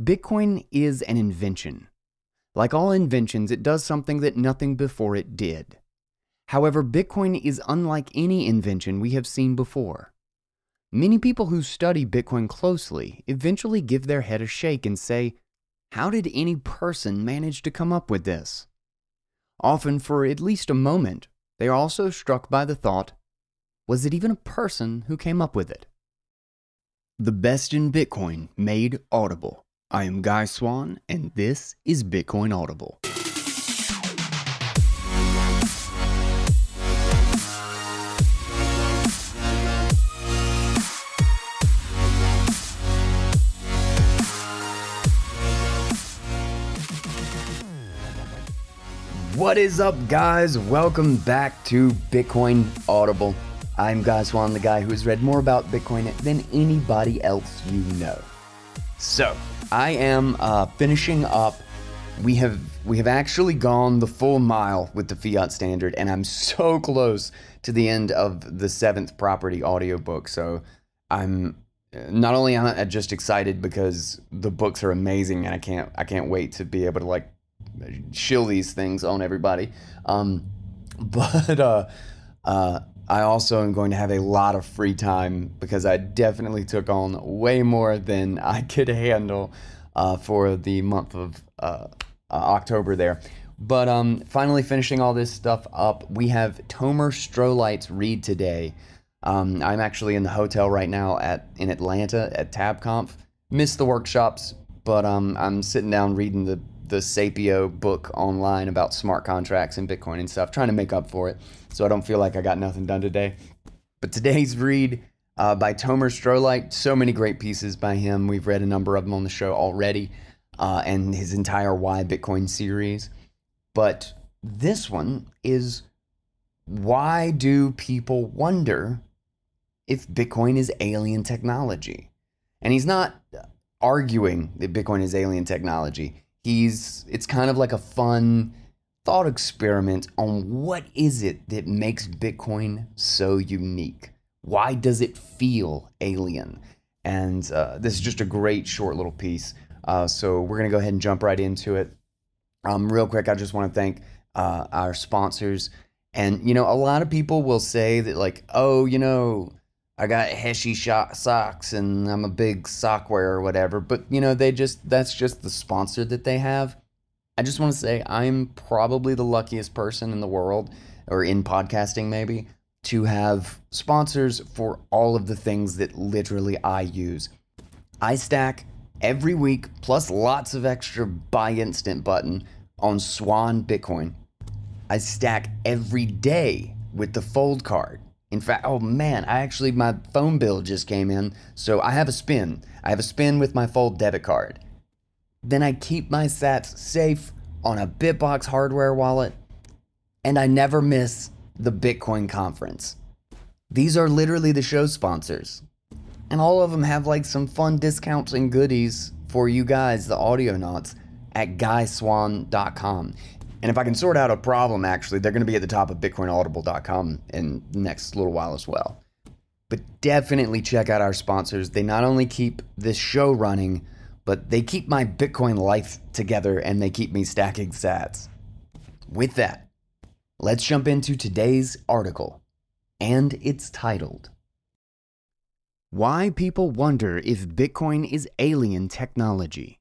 Bitcoin is an invention. Like all inventions, it does something that nothing before it did. However, Bitcoin is unlike any invention we have seen before. Many people who study Bitcoin closely eventually give their head a shake and say, How did any person manage to come up with this? Often, for at least a moment, they are also struck by the thought, Was it even a person who came up with it? The best in Bitcoin made audible. I am Guy Swan, and this is Bitcoin Audible. What is up, guys? Welcome back to Bitcoin Audible. I'm Guy Swan, the guy who has read more about Bitcoin than anybody else you know. So, I am uh, finishing up. We have we have actually gone the full mile with the fiat standard, and I'm so close to the end of the seventh property audiobook. So I'm not only am I just excited because the books are amazing, and I can't I can't wait to be able to like shill these things on everybody. Um, but uh, uh, I also am going to have a lot of free time because I definitely took on way more than I could handle uh, for the month of uh, uh, October there. But um, finally finishing all this stuff up, we have Tomer Strolights read today. Um, I'm actually in the hotel right now at in Atlanta at TabConf. Missed the workshops, but um, I'm sitting down reading the the Sapio book online about smart contracts and Bitcoin and stuff, trying to make up for it so I don't feel like I got nothing done today. But today's read uh, by Tomer Strolight, so many great pieces by him. We've read a number of them on the show already, uh, and his entire Why Bitcoin series. But this one is why do people wonder if Bitcoin is alien technology? And he's not arguing that Bitcoin is alien technology. He's it's kind of like a fun thought experiment on what is it that makes Bitcoin so unique? Why does it feel alien? And uh, this is just a great short little piece. Uh, so we're going to go ahead and jump right into it. Um, real quick, I just want to thank uh, our sponsors. And, you know, a lot of people will say that, like, oh, you know, I got Heshy socks and I'm a big sock wearer or whatever. But, you know, they just, that's just the sponsor that they have. I just want to say I'm probably the luckiest person in the world, or in podcasting maybe, to have sponsors for all of the things that literally I use. I stack every week, plus lots of extra buy instant button on Swan Bitcoin. I stack every day with the fold card. In fact, oh man, I actually, my phone bill just came in, so I have a spin. I have a spin with my fold debit card. Then I keep my sats safe on a Bitbox hardware wallet, and I never miss the Bitcoin conference. These are literally the show sponsors. And all of them have like some fun discounts and goodies for you guys, the audio Audionauts, at guyswan.com. And if I can sort out a problem, actually, they're going to be at the top of bitcoinaudible.com in the next little while as well. But definitely check out our sponsors. They not only keep this show running, but they keep my Bitcoin life together and they keep me stacking sats. With that, let's jump into today's article. And it's titled Why People Wonder If Bitcoin is Alien Technology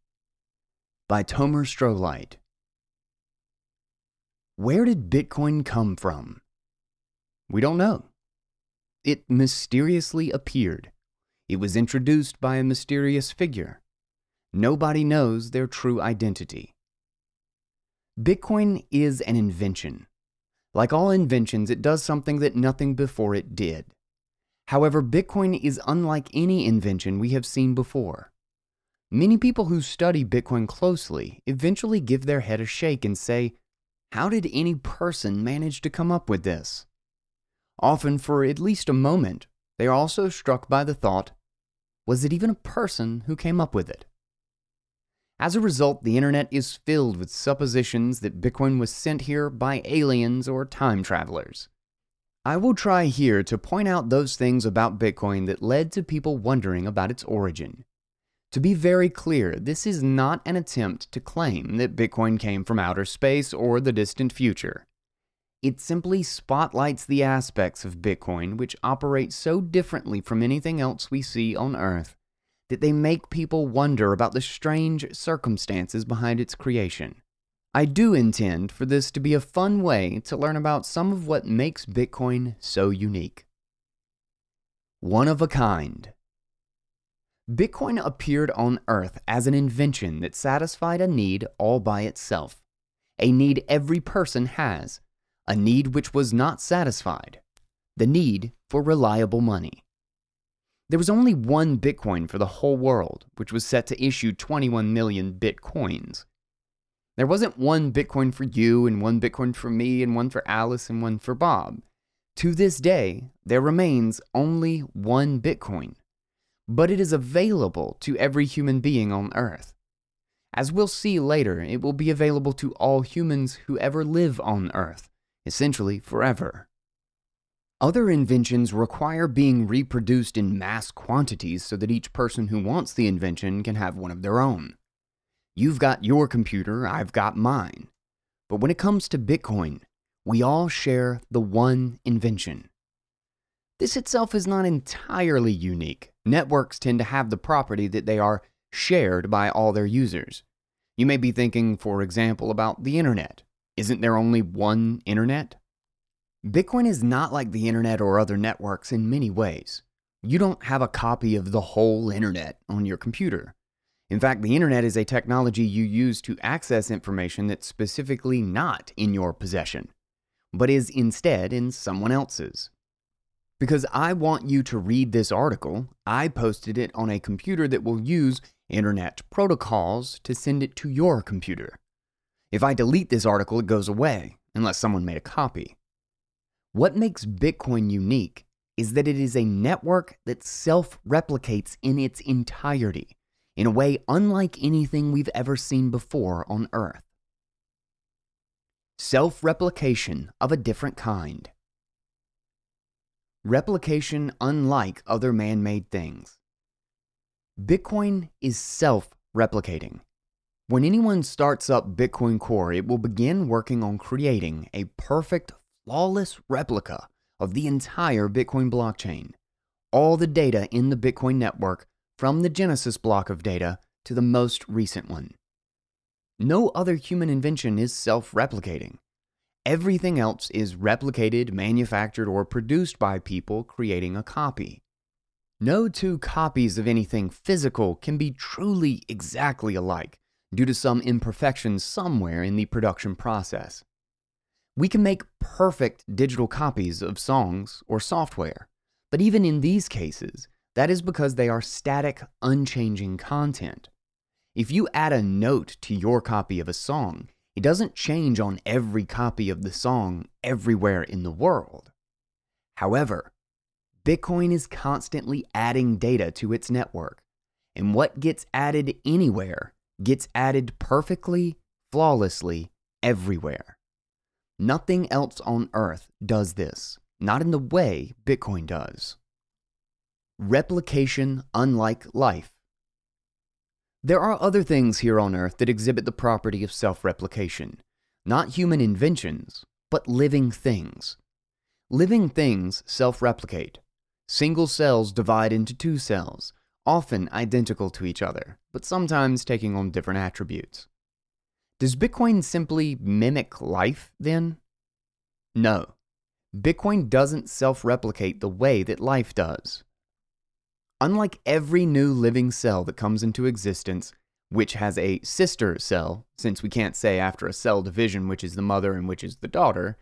by Tomer Strolight. Where did Bitcoin come from? We don't know. It mysteriously appeared. It was introduced by a mysterious figure Nobody knows their true identity. Bitcoin is an invention. Like all inventions, it does something that nothing before it did. However, Bitcoin is unlike any invention we have seen before. Many people who study Bitcoin closely eventually give their head a shake and say, How did any person manage to come up with this? Often, for at least a moment, they are also struck by the thought, Was it even a person who came up with it? As a result, the internet is filled with suppositions that Bitcoin was sent here by aliens or time travelers. I will try here to point out those things about Bitcoin that led to people wondering about its origin. To be very clear, this is not an attempt to claim that Bitcoin came from outer space or the distant future. It simply spotlights the aspects of Bitcoin which operate so differently from anything else we see on Earth that they make people wonder about the strange circumstances behind its creation. I do intend for this to be a fun way to learn about some of what makes Bitcoin so unique. One of a kind. Bitcoin appeared on Earth as an invention that satisfied a need all by itself, a need every person has, a need which was not satisfied the need for reliable money. There was only one Bitcoin for the whole world, which was set to issue 21 million Bitcoins. There wasn't one Bitcoin for you, and one Bitcoin for me, and one for Alice, and one for Bob. To this day, there remains only one Bitcoin but it is available to every human being on Earth. As we'll see later, it will be available to all humans who ever live on Earth, essentially forever. Other inventions require being reproduced in mass quantities so that each person who wants the invention can have one of their own. You've got your computer, I've got mine. But when it comes to Bitcoin, we all share the one invention. This itself is not entirely unique. Networks tend to have the property that they are shared by all their users. You may be thinking, for example, about the internet. Isn't there only one internet? Bitcoin is not like the internet or other networks in many ways. You don't have a copy of the whole internet on your computer. In fact, the internet is a technology you use to access information that's specifically not in your possession, but is instead in someone else's. Because I want you to read this article, I posted it on a computer that will use internet protocols to send it to your computer. If I delete this article, it goes away, unless someone made a copy. What makes Bitcoin unique is that it is a network that self replicates in its entirety, in a way unlike anything we've ever seen before on Earth. Self replication of a different kind. Replication unlike other man made things. Bitcoin is self replicating. When anyone starts up Bitcoin Core, it will begin working on creating a perfect, flawless replica of the entire Bitcoin blockchain. All the data in the Bitcoin network, from the Genesis block of data to the most recent one. No other human invention is self replicating. Everything else is replicated, manufactured, or produced by people creating a copy. No two copies of anything physical can be truly exactly alike due to some imperfection somewhere in the production process. We can make perfect digital copies of songs or software, but even in these cases, that is because they are static, unchanging content. If you add a note to your copy of a song, it doesn't change on every copy of the song everywhere in the world. However, Bitcoin is constantly adding data to its network, and what gets added anywhere gets added perfectly, flawlessly, everywhere. Nothing else on earth does this, not in the way Bitcoin does. Replication unlike life. There are other things here on Earth that exhibit the property of self replication. Not human inventions, but living things. Living things self replicate. Single cells divide into two cells, often identical to each other, but sometimes taking on different attributes. Does Bitcoin simply mimic life then? No. Bitcoin doesn't self replicate the way that life does. Unlike every new living cell that comes into existence, which has a sister cell, since we can't say after a cell division which is the mother and which is the daughter,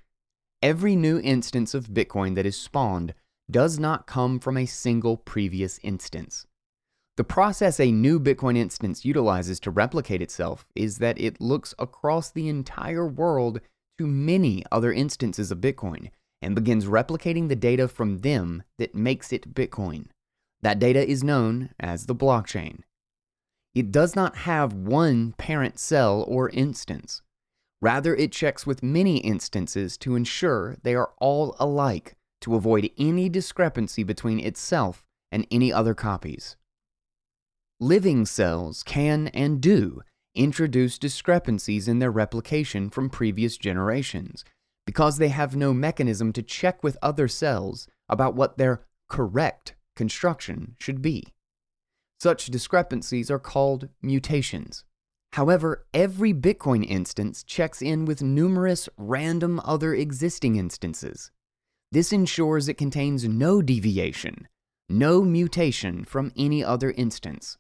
every new instance of Bitcoin that is spawned does not come from a single previous instance. The process a new Bitcoin instance utilizes to replicate itself is that it looks across the entire world to many other instances of Bitcoin and begins replicating the data from them that makes it Bitcoin. That data is known as the blockchain. It does not have one parent cell or instance. Rather, it checks with many instances to ensure they are all alike to avoid any discrepancy between itself and any other copies. living cells can and do introduce discrepancies in their replication from previous generations because they have no mechanism to check with other cells about what their correct construction should be. Such discrepancies are called mutations. However, every Bitcoin instance checks in with numerous random other existing instances. This ensures it contains no deviation, no mutation from any other instance.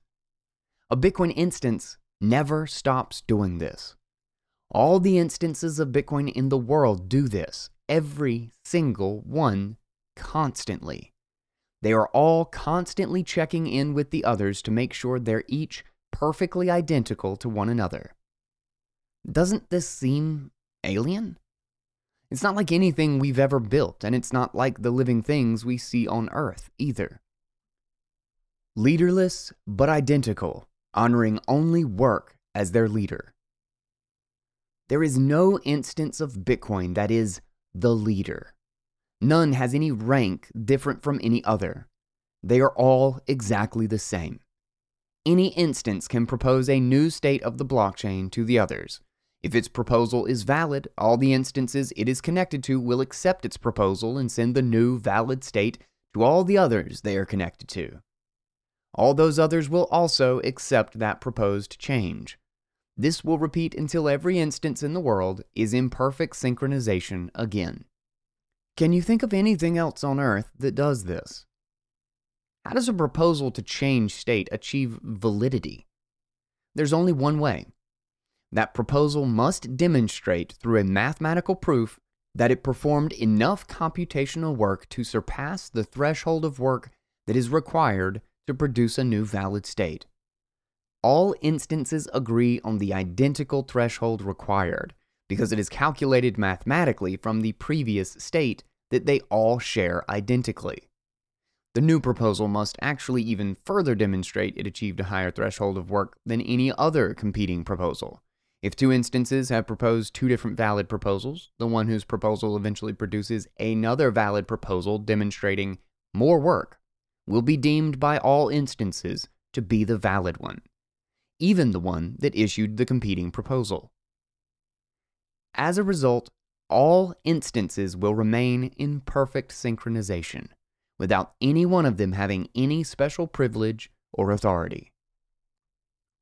A Bitcoin instance never stops doing this. All the instances of Bitcoin in the world do this, every single one, constantly. They are all constantly checking in with the others to make sure they're each perfectly identical to one another. Doesn't this seem alien? It's not like anything we've ever built, and it's not like the living things we see on Earth either. Leaderless but identical, honoring only work as their leader. There is no instance of Bitcoin that is the leader. None has any rank different from any other. They are all exactly the same. Any instance can propose a new state of the blockchain to the others. If its proposal is valid, all the instances it is connected to will accept its proposal and send the new valid state to all the others they are connected to. All those others will also accept that proposed change. This will repeat until every instance in the world is in perfect synchronization again. Can you think of anything else on Earth that does this? How does a proposal to change state achieve validity? There's only one way. That proposal must demonstrate through a mathematical proof that it performed enough computational work to surpass the threshold of work that is required to produce a new valid state. All instances agree on the identical threshold required because it is calculated mathematically from the previous state that they all share identically. The new proposal must actually even further demonstrate it achieved a higher threshold of work than any other competing proposal. If two instances have proposed two different valid proposals, the one whose proposal eventually produces another valid proposal demonstrating more work will be deemed by all instances to be the valid one, even the one that issued the competing proposal. As a result, all instances will remain in perfect synchronization, without any one of them having any special privilege or authority.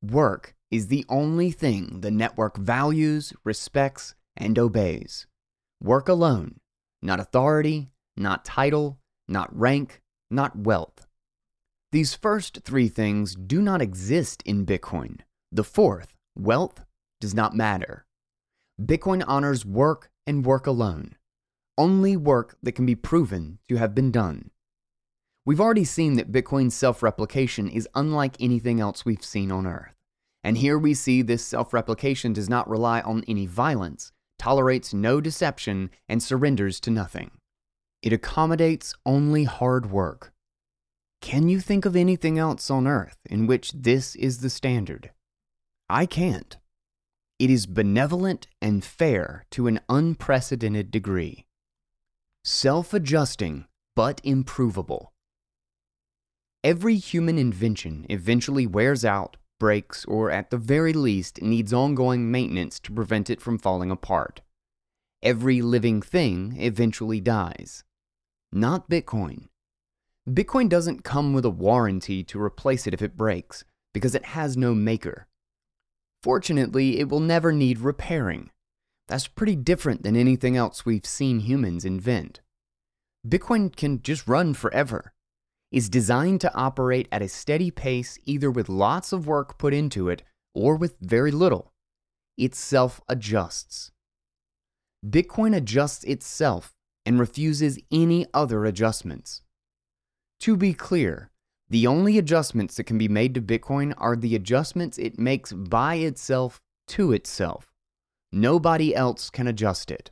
Work is the only thing the network values, respects, and obeys. Work alone, not authority, not title, not rank, not wealth. These first three things do not exist in Bitcoin. The fourth, wealth, does not matter. Bitcoin honors work and work alone, only work that can be proven to have been done. We've already seen that Bitcoin's self replication is unlike anything else we've seen on Earth. And here we see this self replication does not rely on any violence, tolerates no deception, and surrenders to nothing. It accommodates only hard work. Can you think of anything else on earth in which this is the standard? I can't. It is benevolent and fair to an unprecedented degree. Self adjusting, but improvable. Every human invention eventually wears out, breaks, or at the very least needs ongoing maintenance to prevent it from falling apart. Every living thing eventually dies not Bitcoin. Bitcoin doesn't come with a warranty to replace it if it breaks, because it has no maker. Fortunately, it will never need repairing. That's pretty different than anything else we've seen humans invent. Bitcoin can just run forever. It's designed to operate at a steady pace either with lots of work put into it or with very little. It self adjusts. Bitcoin adjusts itself and refuses any other adjustments. To be clear, the only adjustments that can be made to Bitcoin are the adjustments it makes by itself to itself. Nobody else can adjust it.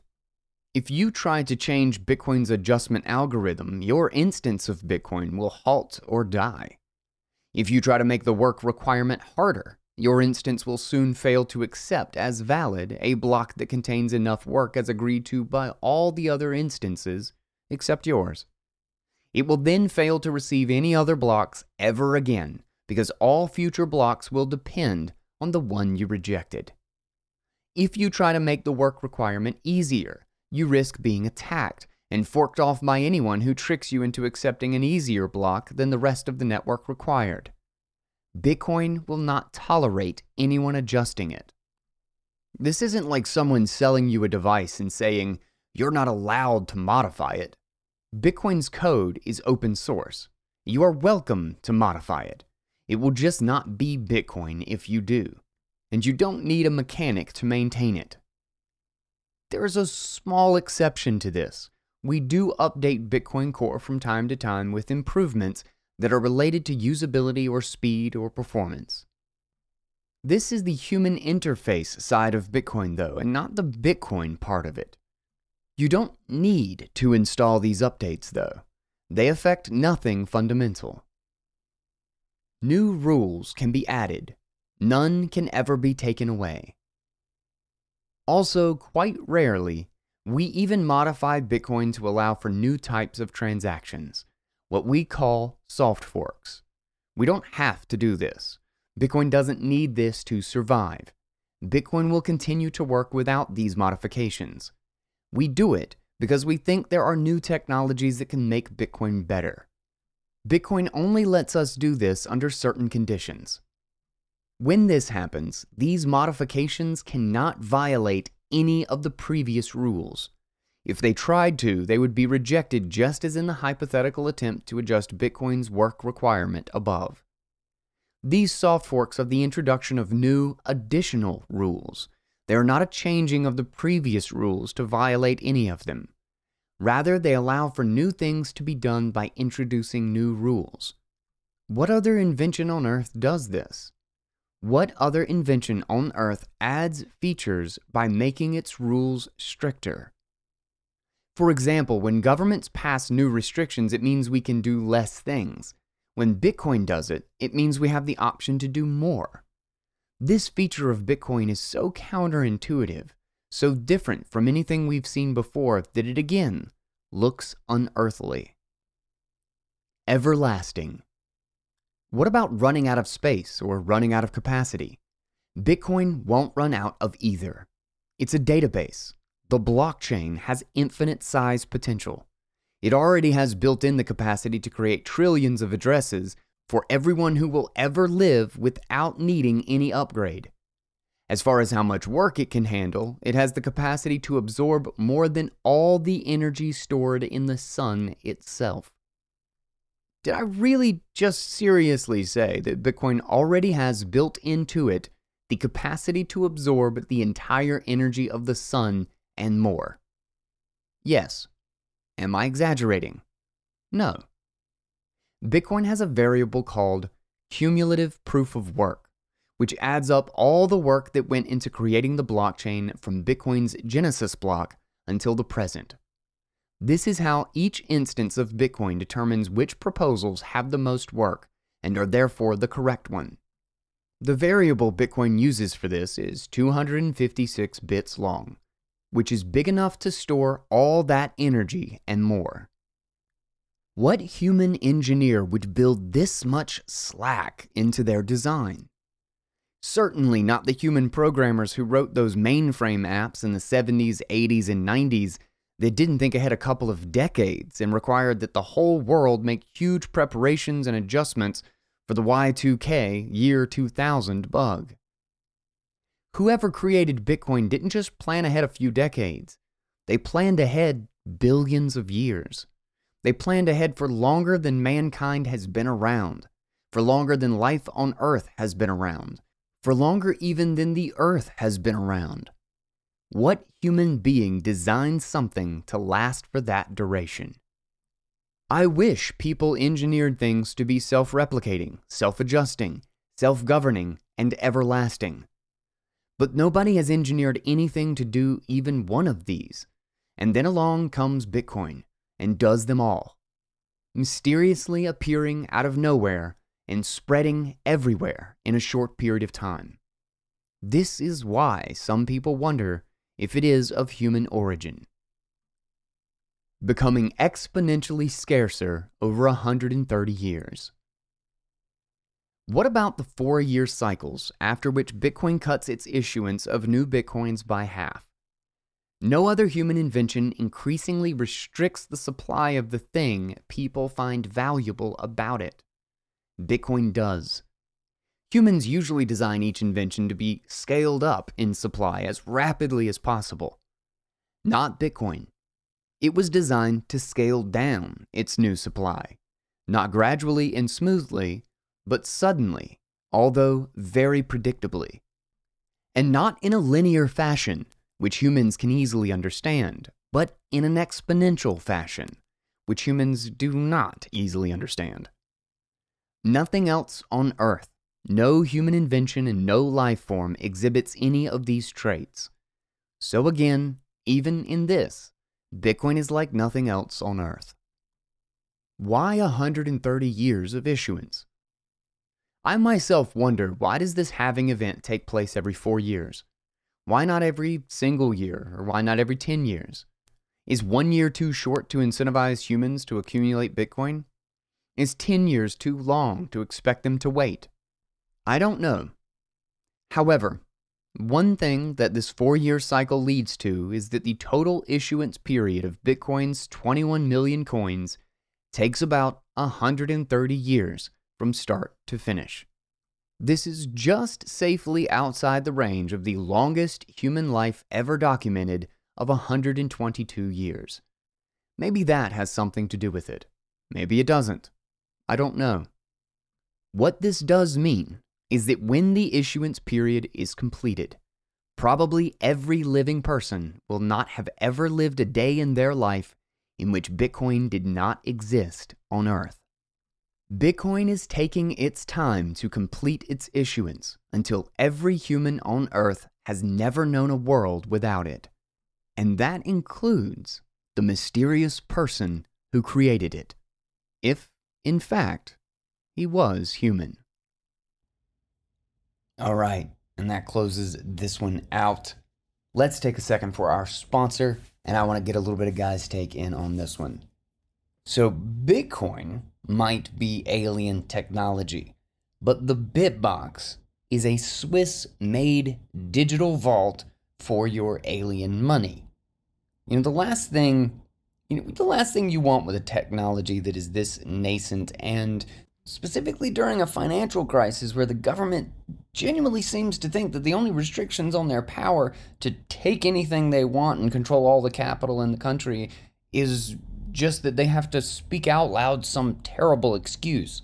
If you try to change Bitcoin's adjustment algorithm, your instance of Bitcoin will halt or die. If you try to make the work requirement harder, your instance will soon fail to accept as valid a block that contains enough work as agreed to by all the other instances except yours. It will then fail to receive any other blocks ever again because all future blocks will depend on the one you rejected. If you try to make the work requirement easier, you risk being attacked and forked off by anyone who tricks you into accepting an easier block than the rest of the network required. Bitcoin will not tolerate anyone adjusting it. This isn't like someone selling you a device and saying, you're not allowed to modify it. Bitcoin's code is open source. You are welcome to modify it. It will just not be Bitcoin if you do, and you don't need a mechanic to maintain it. There is a small exception to this. We do update Bitcoin Core from time to time with improvements that are related to usability or speed or performance. This is the human interface side of Bitcoin, though, and not the Bitcoin part of it. You don't need to install these updates, though. They affect nothing fundamental. New rules can be added, none can ever be taken away. Also, quite rarely, we even modify Bitcoin to allow for new types of transactions, what we call soft forks. We don't have to do this. Bitcoin doesn't need this to survive. Bitcoin will continue to work without these modifications. We do it because we think there are new technologies that can make Bitcoin better. Bitcoin only lets us do this under certain conditions. When this happens, these modifications cannot violate any of the previous rules. If they tried to, they would be rejected just as in the hypothetical attempt to adjust Bitcoin's work requirement above. These soft forks are the introduction of new, additional rules. They are not a changing of the previous rules to violate any of them. Rather, they allow for new things to be done by introducing new rules. What other invention on earth does this? What other invention on earth adds features by making its rules stricter? For example, when governments pass new restrictions, it means we can do less things. When Bitcoin does it, it means we have the option to do more. This feature of Bitcoin is so counterintuitive so different from anything we've seen before that it again looks unearthly. Everlasting. What about running out of space or running out of capacity? Bitcoin won't run out of either. It's a database. The blockchain has infinite size potential. It already has built in the capacity to create trillions of addresses for everyone who will ever live without needing any upgrade. As far as how much work it can handle, it has the capacity to absorb more than all the energy stored in the sun itself. Did I really just seriously say that Bitcoin already has built into it the capacity to absorb the entire energy of the sun and more? Yes. Am I exaggerating? No. Bitcoin has a variable called cumulative proof of work which adds up all the work that went into creating the blockchain from Bitcoin's Genesis block until the present. This is how each instance of Bitcoin determines which proposals have the most work and are therefore the correct one. The variable Bitcoin uses for this is 256 bits long, which is big enough to store all that energy and more. What human engineer would build this much slack into their design? Certainly not the human programmers who wrote those mainframe apps in the 70s, 80s, and 90s that didn't think ahead a couple of decades and required that the whole world make huge preparations and adjustments for the Y2K year 2000 bug. Whoever created Bitcoin didn't just plan ahead a few decades, they planned ahead billions of years. They planned ahead for longer than mankind has been around, for longer than life on Earth has been around for longer even than the Earth has been around. What human being designed something to last for that duration? I wish people engineered things to be self replicating, self adjusting, self governing, and everlasting. But nobody has engineered anything to do even one of these. And then along comes Bitcoin and does them all. Mysteriously appearing out of nowhere and spreading everywhere in a short period of time. This is why some people wonder if it is of human origin. Becoming exponentially scarcer over 130 years. What about the four year cycles after which Bitcoin cuts its issuance of new Bitcoins by half? No other human invention increasingly restricts the supply of the thing people find valuable about it. Bitcoin does. Humans usually design each invention to be scaled up in supply as rapidly as possible. Not Bitcoin. It was designed to scale down its new supply, not gradually and smoothly, but suddenly, although very predictably. And not in a linear fashion, which humans can easily understand, but in an exponential fashion, which humans do not easily understand. Nothing else on Earth, no human invention and no life form exhibits any of these traits. So again, even in this, Bitcoin is like nothing else on Earth. Why 130 years of issuance? I myself wonder why does this halving event take place every 4 years? Why not every single year or why not every 10 years? Is 1 year too short to incentivize humans to accumulate Bitcoin? Is 10 years too long to expect them to wait? I don't know. However, one thing that this four year cycle leads to is that the total issuance period of Bitcoin's 21 million coins takes about 130 years from start to finish. This is just safely outside the range of the longest human life ever documented of 122 years. Maybe that has something to do with it. Maybe it doesn't. I don't know. What this does mean is that when the issuance period is completed, probably every living person will not have ever lived a day in their life in which Bitcoin did not exist on Earth. Bitcoin is taking its time to complete its issuance until every human on Earth has never known a world without it. And that includes the mysterious person who created it, if, in fact, he was human. All right, and that closes this one out. Let's take a second for our sponsor, and I want to get a little bit of guys' take in on this one. So, Bitcoin might be alien technology, but the Bitbox is a Swiss made digital vault for your alien money. You know, the last thing you know, the last thing you want with a technology that is this nascent and specifically during a financial crisis where the government genuinely seems to think that the only restrictions on their power to take anything they want and control all the capital in the country is just that they have to speak out loud some terrible excuse.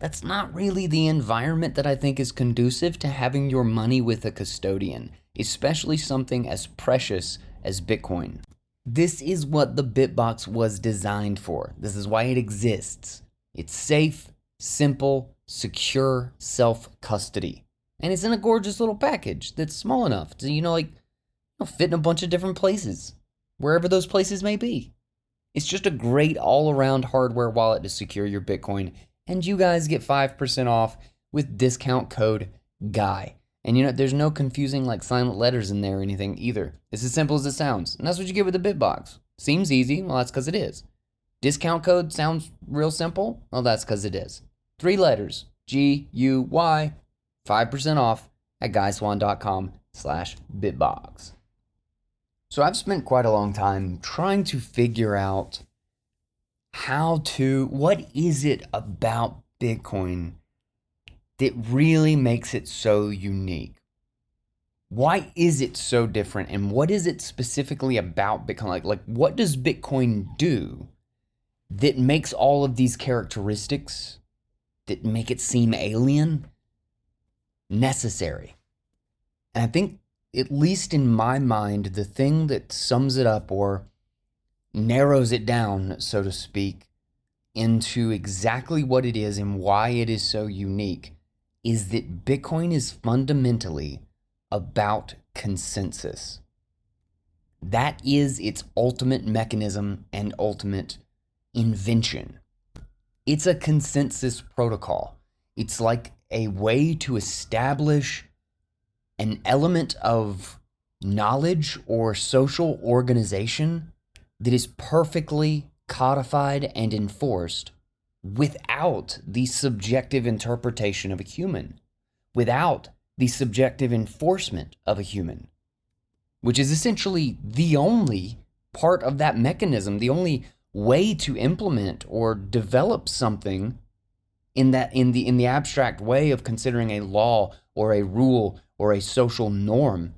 That's not really the environment that I think is conducive to having your money with a custodian, especially something as precious as Bitcoin. This is what the Bitbox was designed for. This is why it exists. It's safe, simple, secure self custody. And it's in a gorgeous little package that's small enough to, you know, like, fit in a bunch of different places, wherever those places may be. It's just a great all around hardware wallet to secure your Bitcoin. And you guys get 5% off with discount code GUY. And you know, there's no confusing like silent letters in there or anything either. It's as simple as it sounds. And that's what you get with the Bitbox. Seems easy. Well, that's because it is. Discount code sounds real simple. Well, that's because it is. Three letters G U Y, 5% off at guyswan.com slash bitbox. So I've spent quite a long time trying to figure out how to, what is it about Bitcoin that really makes it so unique? Why is it so different? And what is it specifically about Bitcoin? Like, like what does Bitcoin do that makes all of these characteristics that make it seem alien necessary. And I think, at least in my mind, the thing that sums it up or narrows it down, so to speak, into exactly what it is and why it is so unique is that Bitcoin is fundamentally about consensus. That is its ultimate mechanism and ultimate invention. It's a consensus protocol. It's like a way to establish an element of knowledge or social organization that is perfectly codified and enforced without the subjective interpretation of a human, without the subjective enforcement of a human, which is essentially the only part of that mechanism, the only way to implement or develop something in that in the in the abstract way of considering a law or a rule or a social norm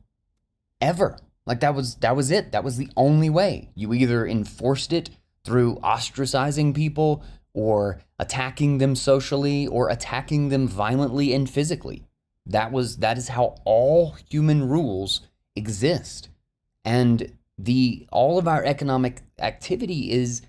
ever. Like that was that was it. That was the only way. You either enforced it through ostracizing people or attacking them socially or attacking them violently and physically. That was that is how all human rules exist. And the all of our economic activity is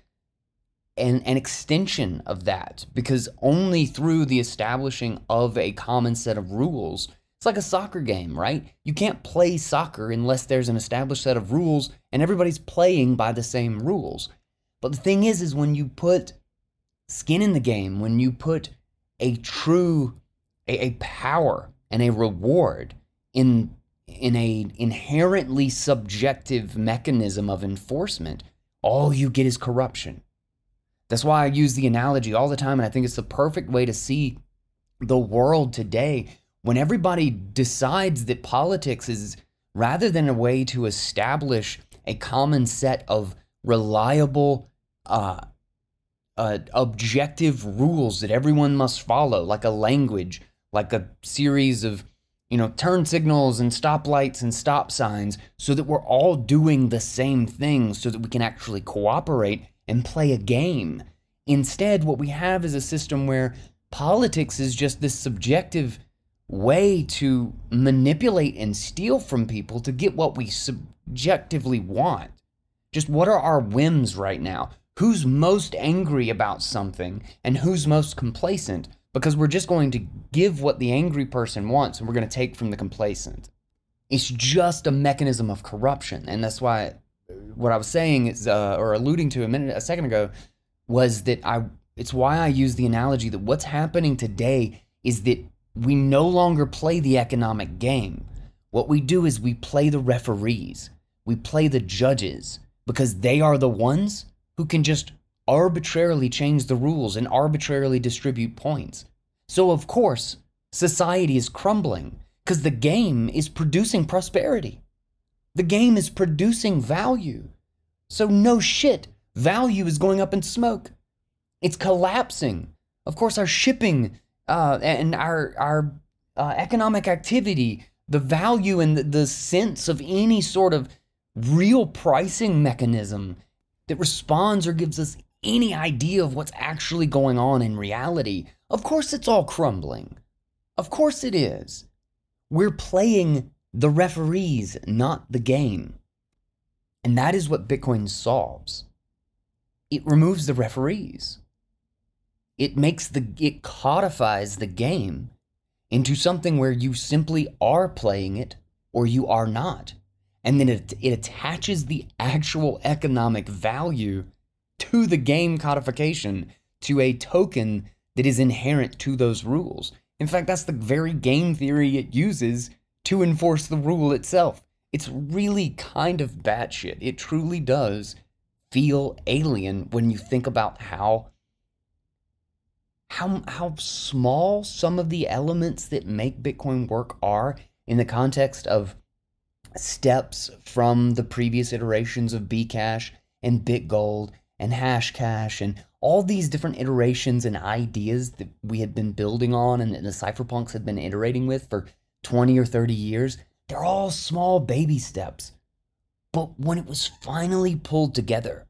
an, an extension of that because only through the establishing of a common set of rules it's like a soccer game right? You can't play soccer unless there's an established set of rules and everybody's playing by the same rules. But the thing is is when you put skin in the game when you put a true a, a power and a reward in in a inherently subjective mechanism of enforcement all you get is corruption that's why I use the analogy all the time, and I think it's the perfect way to see the world today. When everybody decides that politics is rather than a way to establish a common set of reliable, uh, uh, objective rules that everyone must follow, like a language, like a series of you know turn signals and stoplights and stop signs, so that we're all doing the same thing, so that we can actually cooperate and play a game. Instead, what we have is a system where politics is just this subjective way to manipulate and steal from people to get what we subjectively want. Just what are our whims right now? Who's most angry about something and who's most complacent? Because we're just going to give what the angry person wants and we're going to take from the complacent. It's just a mechanism of corruption. And that's why what I was saying is, uh, or alluding to a minute, a second ago, was that I. It's why I use the analogy that what's happening today is that we no longer play the economic game. What we do is we play the referees, we play the judges, because they are the ones who can just arbitrarily change the rules and arbitrarily distribute points. So, of course, society is crumbling because the game is producing prosperity. The game is producing value. So, no shit, value is going up in smoke. It's collapsing. Of course, our shipping uh, and our, our uh, economic activity, the value and the, the sense of any sort of real pricing mechanism that responds or gives us any idea of what's actually going on in reality, of course, it's all crumbling. Of course, it is. We're playing the referees, not the game. And that is what Bitcoin solves. It removes the referees. It makes the it codifies the game into something where you simply are playing it or you are not. And then it, it attaches the actual economic value to the game codification to a token that is inherent to those rules. In fact, that's the very game theory it uses to enforce the rule itself. It's really kind of batshit. It truly does feel alien when you think about how how how small some of the elements that make Bitcoin work are in the context of steps from the previous iterations of Bcash and BitGold and Hashcash and all these different iterations and ideas that we had been building on and the cypherpunks had been iterating with for 20 or 30 years, they're all small baby steps. But when it was finally pulled together,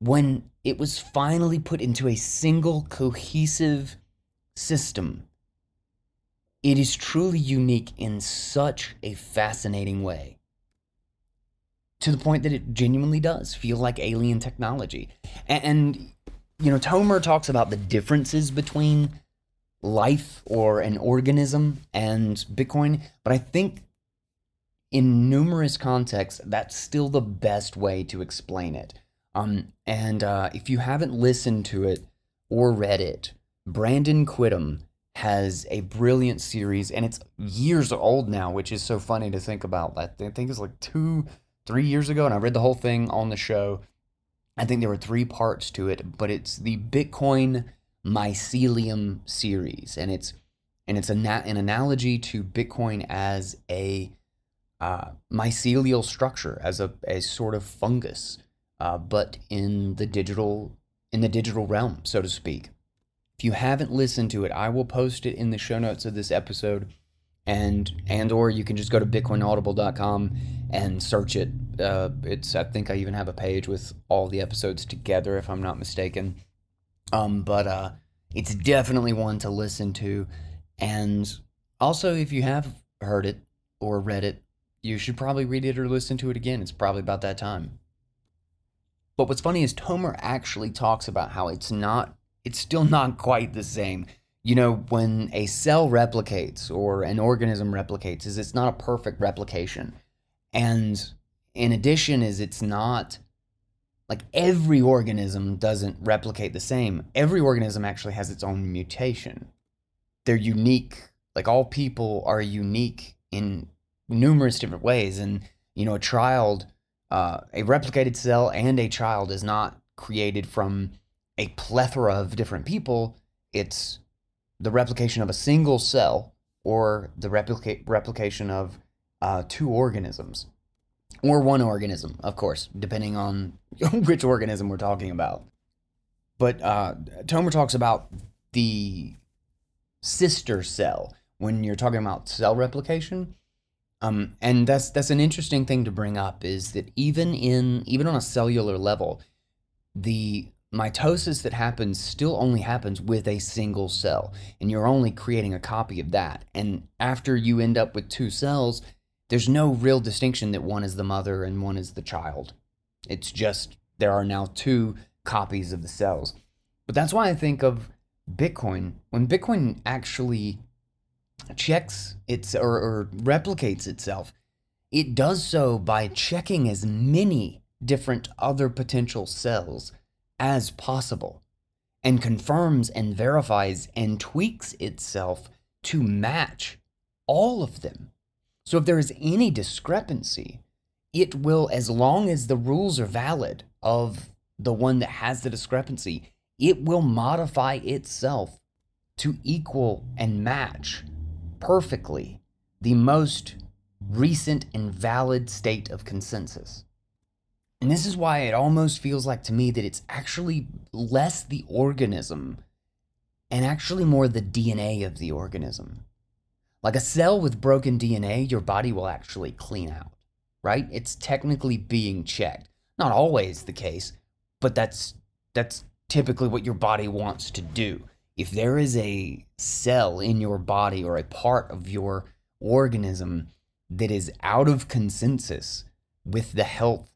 when it was finally put into a single cohesive system, it is truly unique in such a fascinating way. To the point that it genuinely does feel like alien technology. And, you know, Tomer talks about the differences between life or an organism and Bitcoin, but I think in numerous contexts, that's still the best way to explain it. Um, and uh, if you haven't listened to it or read it, Brandon Quittem has a brilliant series, and it's years old now, which is so funny to think about. I think it's like two, three years ago, and I read the whole thing on the show. I think there were three parts to it, but it's the Bitcoin mycelium series, and it's and it's an an analogy to Bitcoin as a uh, mycelial structure, as a, a sort of fungus, uh, but in the digital in the digital realm, so to speak. If you haven't listened to it, I will post it in the show notes of this episode, and and or you can just go to bitcoinaudible.com and search it. Uh, it's I think I even have a page with all the episodes together, if I'm not mistaken. Um, but uh, it's definitely one to listen to. And also, if you have heard it or read it, you should probably read it or listen to it again. It's probably about that time. But what's funny is Tomer actually talks about how it's not, it's still not quite the same. You know, when a cell replicates or an organism replicates, is it's not a perfect replication. And in addition, is it's not like every organism doesn't replicate the same. Every organism actually has its own mutation. They're unique. Like all people are unique in numerous different ways. And, you know, a child, uh, a replicated cell and a child is not created from a plethora of different people. It's the replication of a single cell or the replica- replication of uh, two organisms or one organism, of course, depending on which organism we're talking about. But uh, Tomer talks about the sister cell when you're talking about cell replication. Um, and that's that's an interesting thing to bring up is that even in even on a cellular level, the mitosis that happens still only happens with a single cell, and you're only creating a copy of that. And after you end up with two cells, there's no real distinction that one is the mother and one is the child. It's just there are now two copies of the cells. But that's why I think of Bitcoin. When Bitcoin actually checks its or, or replicates itself, it does so by checking as many different other potential cells as possible and confirms and verifies and tweaks itself to match all of them. So if there is any discrepancy, it will, as long as the rules are valid of the one that has the discrepancy, it will modify itself to equal and match perfectly the most recent and valid state of consensus. And this is why it almost feels like to me that it's actually less the organism and actually more the DNA of the organism. Like a cell with broken DNA, your body will actually clean out, right? It's technically being checked. Not always the case, but that's that's typically what your body wants to do. If there is a cell in your body or a part of your organism that is out of consensus with the health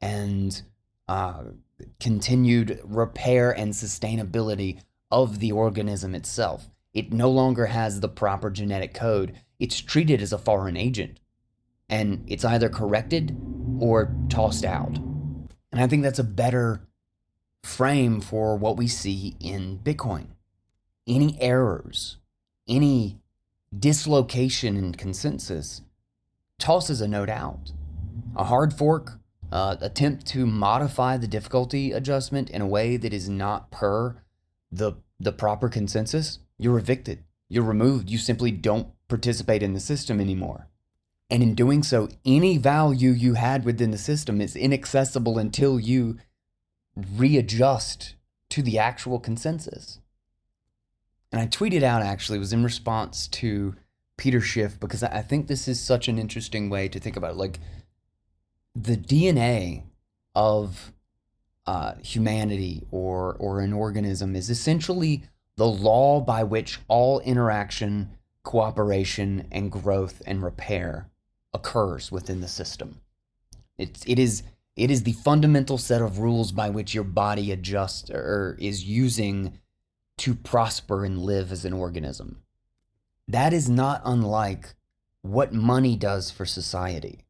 and uh, continued repair and sustainability of the organism itself, it no longer has the proper genetic code. It's treated as a foreign agent. And it's either corrected or tossed out. And I think that's a better frame for what we see in Bitcoin. Any errors, any dislocation in consensus tosses a node out. A hard fork uh, attempt to modify the difficulty adjustment in a way that is not per the the proper consensus you're evicted. You're removed. You simply don't participate in the system anymore. And in doing so, any value you had within the system is inaccessible until you readjust to the actual consensus. And I tweeted out actually, was in response to Peter Schiff because I think this is such an interesting way to think about it. Like the DNA of uh, humanity or or an organism is essentially the law by which all interaction, cooperation, and growth and repair occurs within the system. It's, it, is, it is the fundamental set of rules by which your body adjusts or is using to prosper and live as an organism. That is not unlike what money does for society.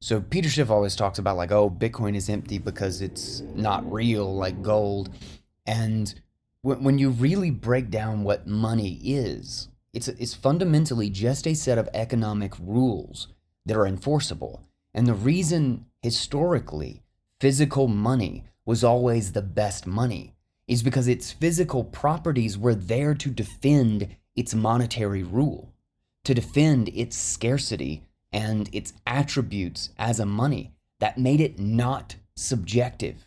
So Peter Schiff always talks about like, oh, Bitcoin is empty because it's not real like gold. And when you really break down what money is, it's, it's fundamentally just a set of economic rules that are enforceable. And the reason historically physical money was always the best money is because its physical properties were there to defend its monetary rule, to defend its scarcity and its attributes as a money that made it not subjective.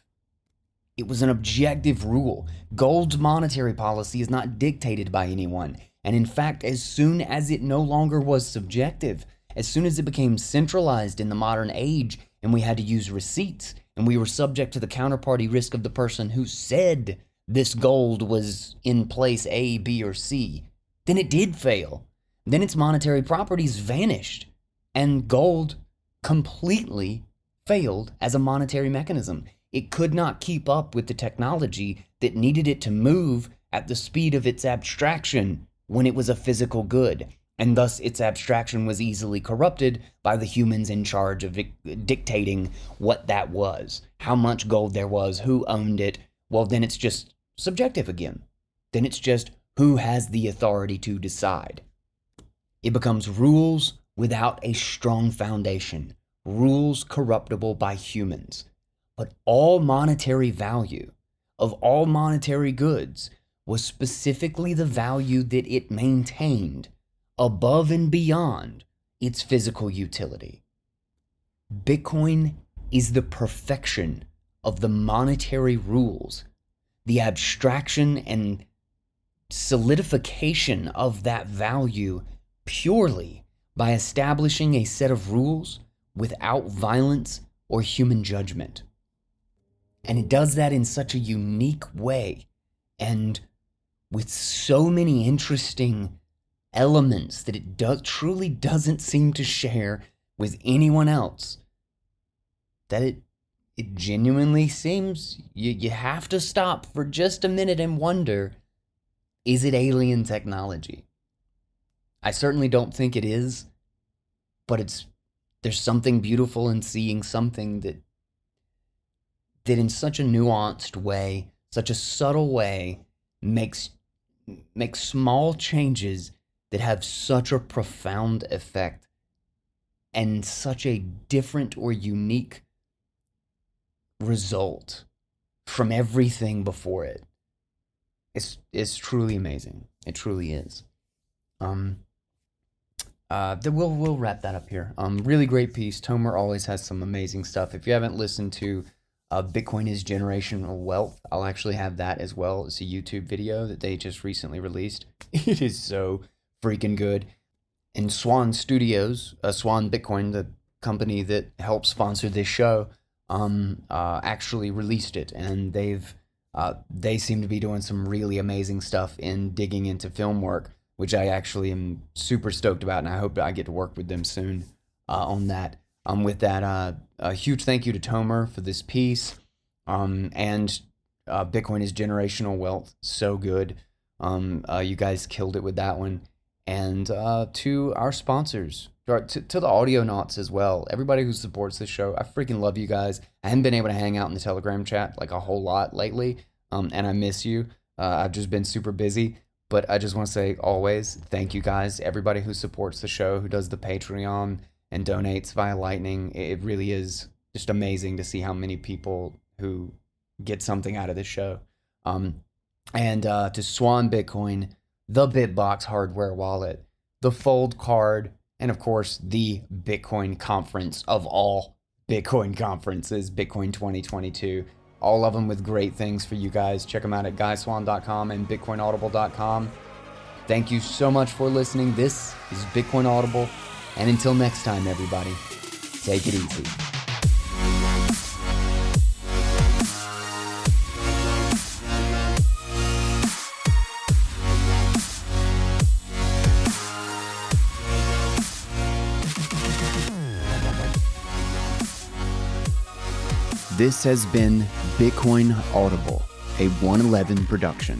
It was an objective rule. Gold's monetary policy is not dictated by anyone. And in fact, as soon as it no longer was subjective, as soon as it became centralized in the modern age and we had to use receipts and we were subject to the counterparty risk of the person who said this gold was in place A, B, or C, then it did fail. Then its monetary properties vanished and gold completely failed as a monetary mechanism. It could not keep up with the technology that needed it to move at the speed of its abstraction when it was a physical good, and thus its abstraction was easily corrupted by the humans in charge of dictating what that was, how much gold there was, who owned it. Well, then it's just subjective again. Then it's just who has the authority to decide. It becomes rules without a strong foundation, rules corruptible by humans. But all monetary value of all monetary goods was specifically the value that it maintained above and beyond its physical utility. Bitcoin is the perfection of the monetary rules, the abstraction and solidification of that value purely by establishing a set of rules without violence or human judgment. And it does that in such a unique way and with so many interesting elements that it does, truly doesn't seem to share with anyone else that it it genuinely seems you, you have to stop for just a minute and wonder is it alien technology? I certainly don't think it is but it's there's something beautiful in seeing something that that in such a nuanced way, such a subtle way, makes makes small changes that have such a profound effect and such a different or unique result from everything before it. It's it's truly amazing. It truly is. Um uh, we'll we'll wrap that up here. Um, really great piece. Tomer always has some amazing stuff. If you haven't listened to uh, Bitcoin is generational wealth, I'll actually have that as well. It's a YouTube video that they just recently released. It is so freaking good. And Swan Studios, uh, Swan Bitcoin, the company that helps sponsor this show, um, uh, actually released it, and they've uh, they seem to be doing some really amazing stuff in digging into film work which I actually am super stoked about, and I hope I get to work with them soon uh, on that. Um, with that, uh, a huge thank you to Tomer for this piece, um, and uh, Bitcoin is generational wealth, so good. Um, uh, you guys killed it with that one, and uh, to our sponsors, to, to the Audionauts as well. Everybody who supports this show, I freaking love you guys. I haven't been able to hang out in the Telegram chat like a whole lot lately, um, and I miss you. Uh, I've just been super busy. But I just want to say always thank you guys, everybody who supports the show, who does the Patreon and donates via Lightning. It really is just amazing to see how many people who get something out of this show. Um, and uh, to Swan Bitcoin, the Bitbox hardware wallet, the Fold card, and of course, the Bitcoin conference of all Bitcoin conferences, Bitcoin 2022 all of them with great things for you guys. Check them out at guyswan.com and bitcoinaudible.com. Thank you so much for listening. This is Bitcoin Audible. And until next time, everybody, take it easy. This has been Bitcoin Audible, a 111 production.